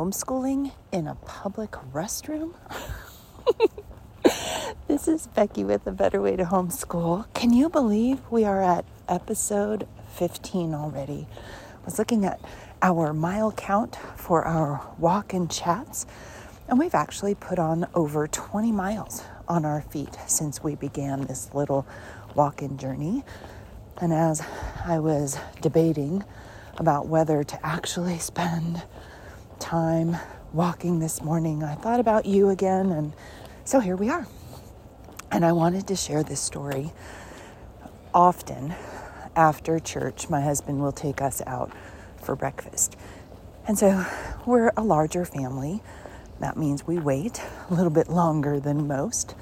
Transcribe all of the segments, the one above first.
homeschooling in a public restroom? this is Becky with a better way to homeschool. Can you believe we are at episode 15 already? I was looking at our mile count for our walk and chats, and we've actually put on over 20 miles on our feet since we began this little walk in journey. And as I was debating about whether to actually spend time walking this morning, I thought about you again, and so here we are. And I wanted to share this story. Often after church, my husband will take us out for breakfast. And so we're a larger family. That means we wait a little bit longer than most.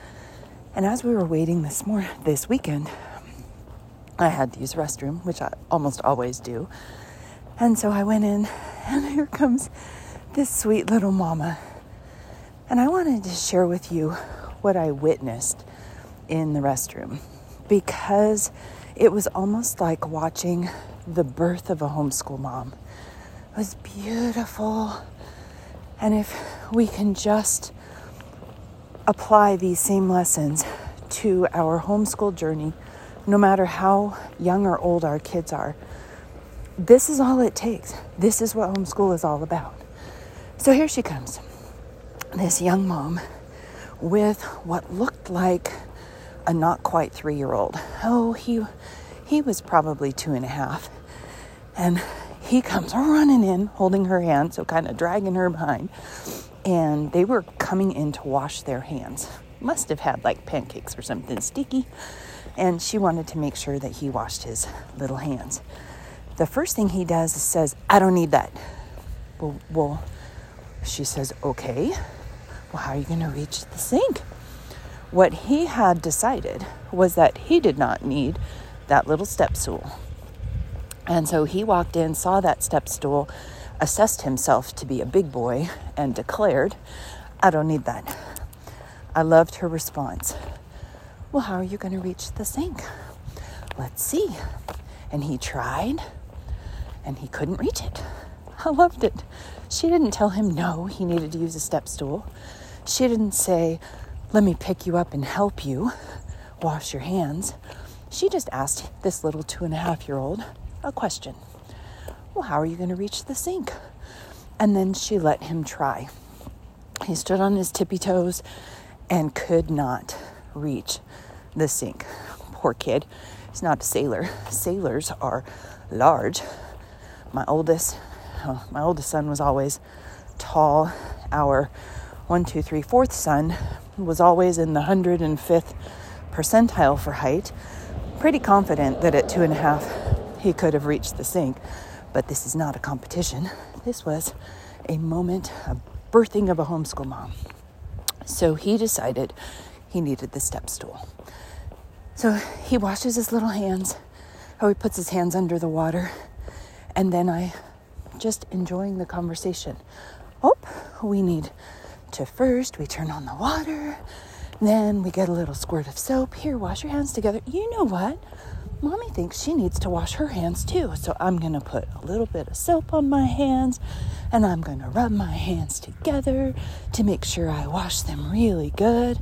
And as we were waiting this morning, this weekend, I had to use restroom, which I almost always do. And so I went in, and here comes this sweet little mama. And I wanted to share with you what I witnessed in the restroom because it was almost like watching the birth of a homeschool mom. It was beautiful. And if we can just apply these same lessons to our homeschool journey, no matter how young or old our kids are, this is all it takes. This is what homeschool is all about. So here she comes, this young mom with what looked like a not quite three year old. Oh, he, he was probably two and a half. And he comes running in, holding her hand, so kind of dragging her behind. And they were coming in to wash their hands. Must have had like pancakes or something sticky. And she wanted to make sure that he washed his little hands. The first thing he does is says, I don't need that. Well, well she says, Okay, well, how are you going to reach the sink? What he had decided was that he did not need that little step stool. And so he walked in, saw that step stool, assessed himself to be a big boy, and declared, I don't need that. I loved her response. Well, how are you going to reach the sink? Let's see. And he tried, and he couldn't reach it. I loved it. She didn't tell him no, he needed to use a step stool. She didn't say, Let me pick you up and help you wash your hands. She just asked this little two and a half year old a question Well, how are you going to reach the sink? And then she let him try. He stood on his tippy toes and could not reach the sink. Poor kid. He's not a sailor. Sailors are large. My oldest uh, my oldest son was always tall. Our one, two, three, fourth son was always in the 105th percentile for height. Pretty confident that at two and a half he could have reached the sink. But this is not a competition. This was a moment, a birthing of a homeschool mom. So he decided he needed the step stool. So he washes his little hands, how he puts his hands under the water, and then I just enjoying the conversation. Oh, we need to first we turn on the water, then we get a little squirt of soap. Here, wash your hands together. You know what? Mommy thinks she needs to wash her hands too. So I'm going to put a little bit of soap on my hands and I'm going to rub my hands together to make sure I wash them really good.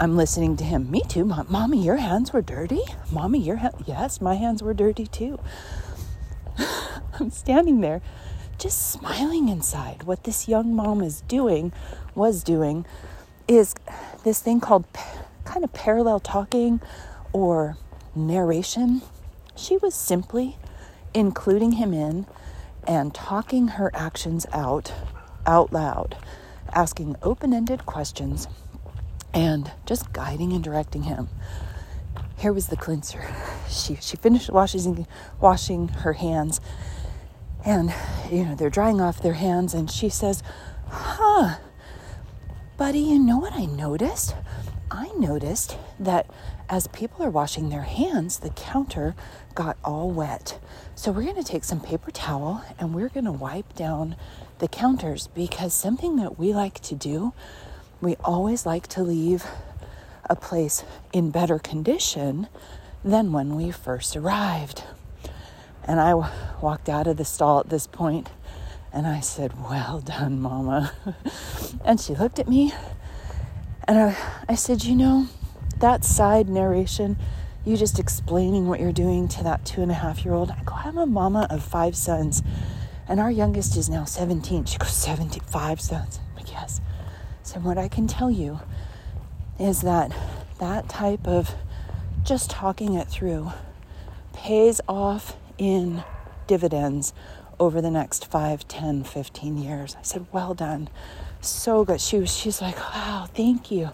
I'm listening to him. Me too. Mommy, your hands were dirty. Mommy, your ha- yes, my hands were dirty too. I'm standing there just smiling inside. What this young mom is doing, was doing, is this thing called kind of parallel talking or narration. She was simply including him in and talking her actions out out loud, asking open-ended questions and just guiding and directing him. Here was the cleanser. She she finished washing washing her hands and, you know, they're drying off their hands. And she says, Huh, buddy, you know what I noticed? I noticed that as people are washing their hands, the counter got all wet. So we're going to take some paper towel and we're going to wipe down the counters because something that we like to do, we always like to leave a place in better condition than when we first arrived. And I w- walked out of the stall at this point And I said, Well done, Mama. and she looked at me and I, I said, You know, that side narration, you just explaining what you're doing to that two and a half year old. I go, I'm a mama of five sons, and our youngest is now 17. She goes, 75 sons. I'm like, yes. So, what I can tell you is that that type of just talking it through pays off in dividends over the next 5, 10, 15 years. I said, well done. So good. She was, she's like, wow, thank you.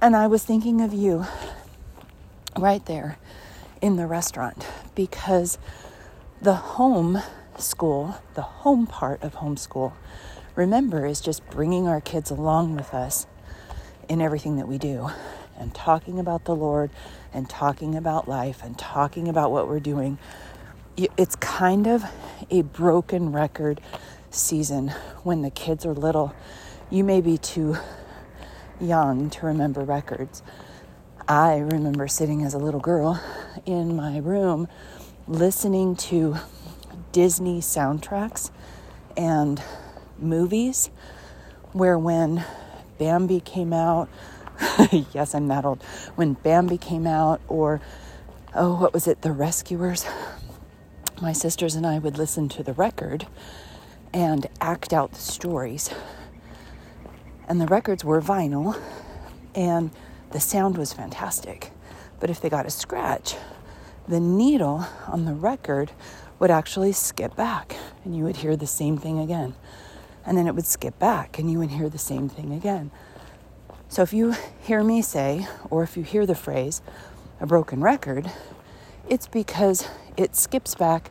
And I was thinking of you right there in the restaurant because the home school, the home part of homeschool, remember, is just bringing our kids along with us in everything that we do and talking about the Lord and talking about life and talking about what we're doing. It's kind of a broken record season when the kids are little. You may be too young to remember records. I remember sitting as a little girl in my room listening to Disney soundtracks and movies where when Bambi came out, yes, I'm that old, when Bambi came out, or oh, what was it, The Rescuers, my sisters and I would listen to the record and act out the stories and the records were vinyl and the sound was fantastic. But if they got a scratch, the needle on the record would actually skip back and you would hear the same thing again. And then it would skip back and you would hear the same thing again. So if you hear me say, or if you hear the phrase, a broken record, it's because it skips back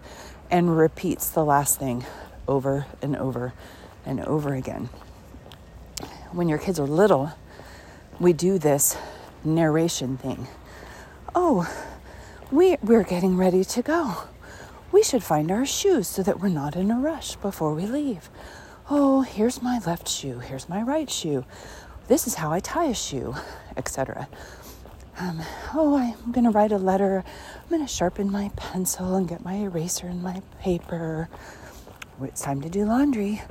and repeats the last thing over and over and over again when your kids are little, we do this narration thing. Oh, we, we're getting ready to go. We should find our shoes so that we're not in a rush before we leave. Oh, here's my left shoe. Here's my right shoe. This is how I tie a shoe, etc. Um, oh, I'm going to write a letter. I'm going to sharpen my pencil and get my eraser and my paper. It's time to do laundry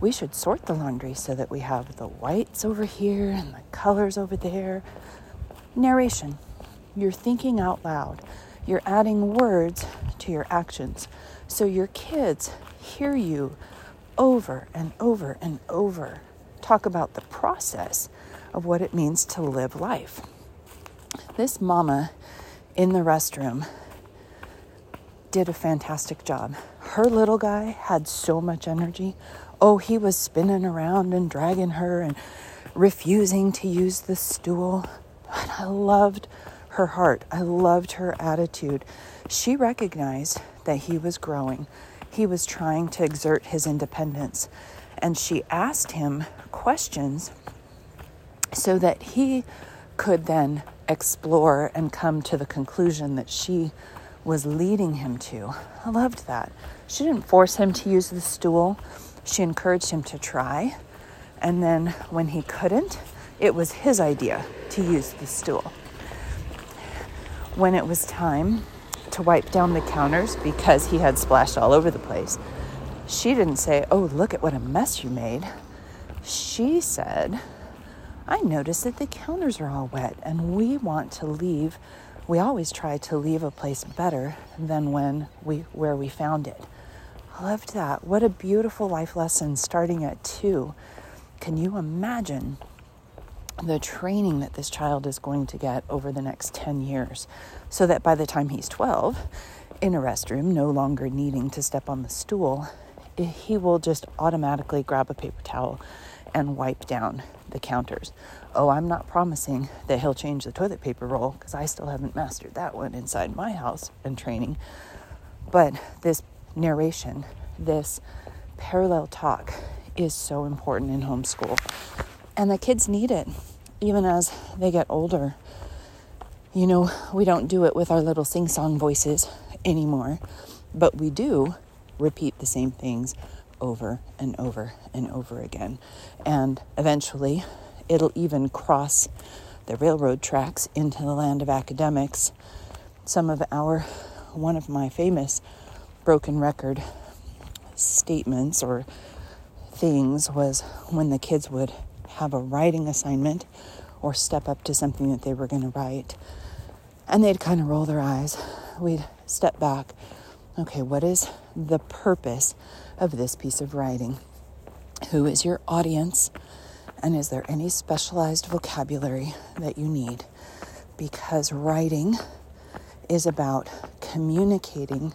we should sort the laundry so that we have the whites over here and the colors over there. Narration. You're thinking out loud. You're adding words to your actions. So your kids hear you over and over and over talk about the process of what it means to live life. This mama in the restroom did a fantastic job. Her little guy had so much energy oh, he was spinning around and dragging her and refusing to use the stool. But I loved her heart. I loved her attitude. She recognized that he was growing. He was trying to exert his independence. And she asked him questions so that he could then explore and come to the conclusion that she was leading him to. I loved that. She didn't force him to use the stool. She encouraged him to try. And then when he couldn't, it was his idea to use the stool. When it was time to wipe down the counters because he had splashed all over the place, she didn't say, Oh, look at what a mess you made. She said, I noticed that the counters are all wet and we want to leave. We always try to leave a place better than when we where we found it I loved that. What a beautiful life lesson starting at two. Can you imagine the training that this child is going to get over the next 10 years so that by the time he's 12, in a restroom, no longer needing to step on the stool, he will just automatically grab a paper towel and wipe down the counters. Oh, I'm not promising that he'll change the toilet paper roll because I still haven't mastered that one inside my house and training. But this narration, this parallel talk is so important in homeschool. And the kids need it even as they get older. You know, we don't do it with our little sing song voices anymore, but we do repeat the same things over and over and over again. And eventually, it'll even cross the railroad tracks into the land of academics. Some of our, one of my famous broken record statements or things was when the kids would have a writing assignment or step up to something that they were going to write and they'd kind of roll their eyes. We'd step back. Okay, what is the purpose of this piece of writing? Who is your audience? And is there any specialized vocabulary that you need? Because writing is about communicating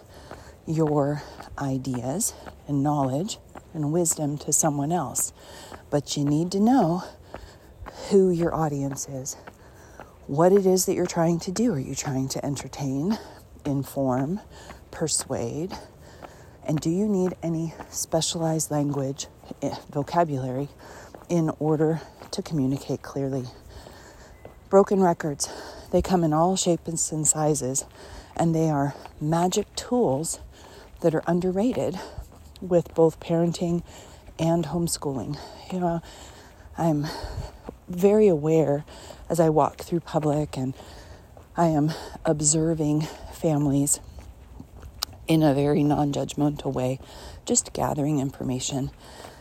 your ideas and knowledge and wisdom to someone else. But you need to know who your audience is, what it is that you're trying to do. Are you trying to entertain, inform, persuade? And do you need any specialized language, eh, vocabulary, in order to communicate clearly? Broken records, they come in all shapes and sizes, and they are magic tools that are underrated with both parenting and homeschooling. You know, I'm very aware as I walk through public and I am observing families in a very non judgmental way, just gathering information.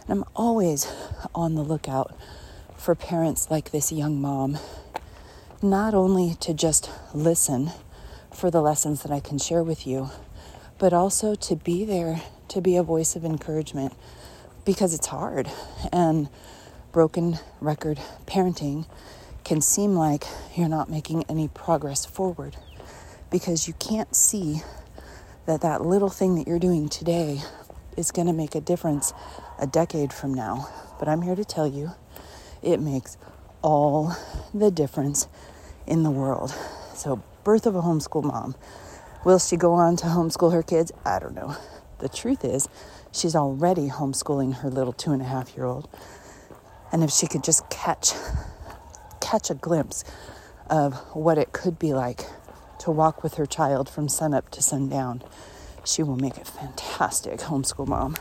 And I'm always on the lookout for parents like this young mom, not only to just listen for the lessons that I can share with you, but also to be there to be a voice of encouragement because it's hard. And broken record parenting can seem like you're not making any progress forward because you can't see that that little thing that you're doing today is going to make a difference a decade from now. But I'm here to tell you it makes all the difference in the world. So, birth of a homeschool mom. Will she go on to homeschool her kids? I don't know. The truth is, she's already homeschooling her little two and a half year old. And if she could just catch catch a glimpse of what it could be like to walk with her child from sunup to sundown, she will make a fantastic homeschool mom.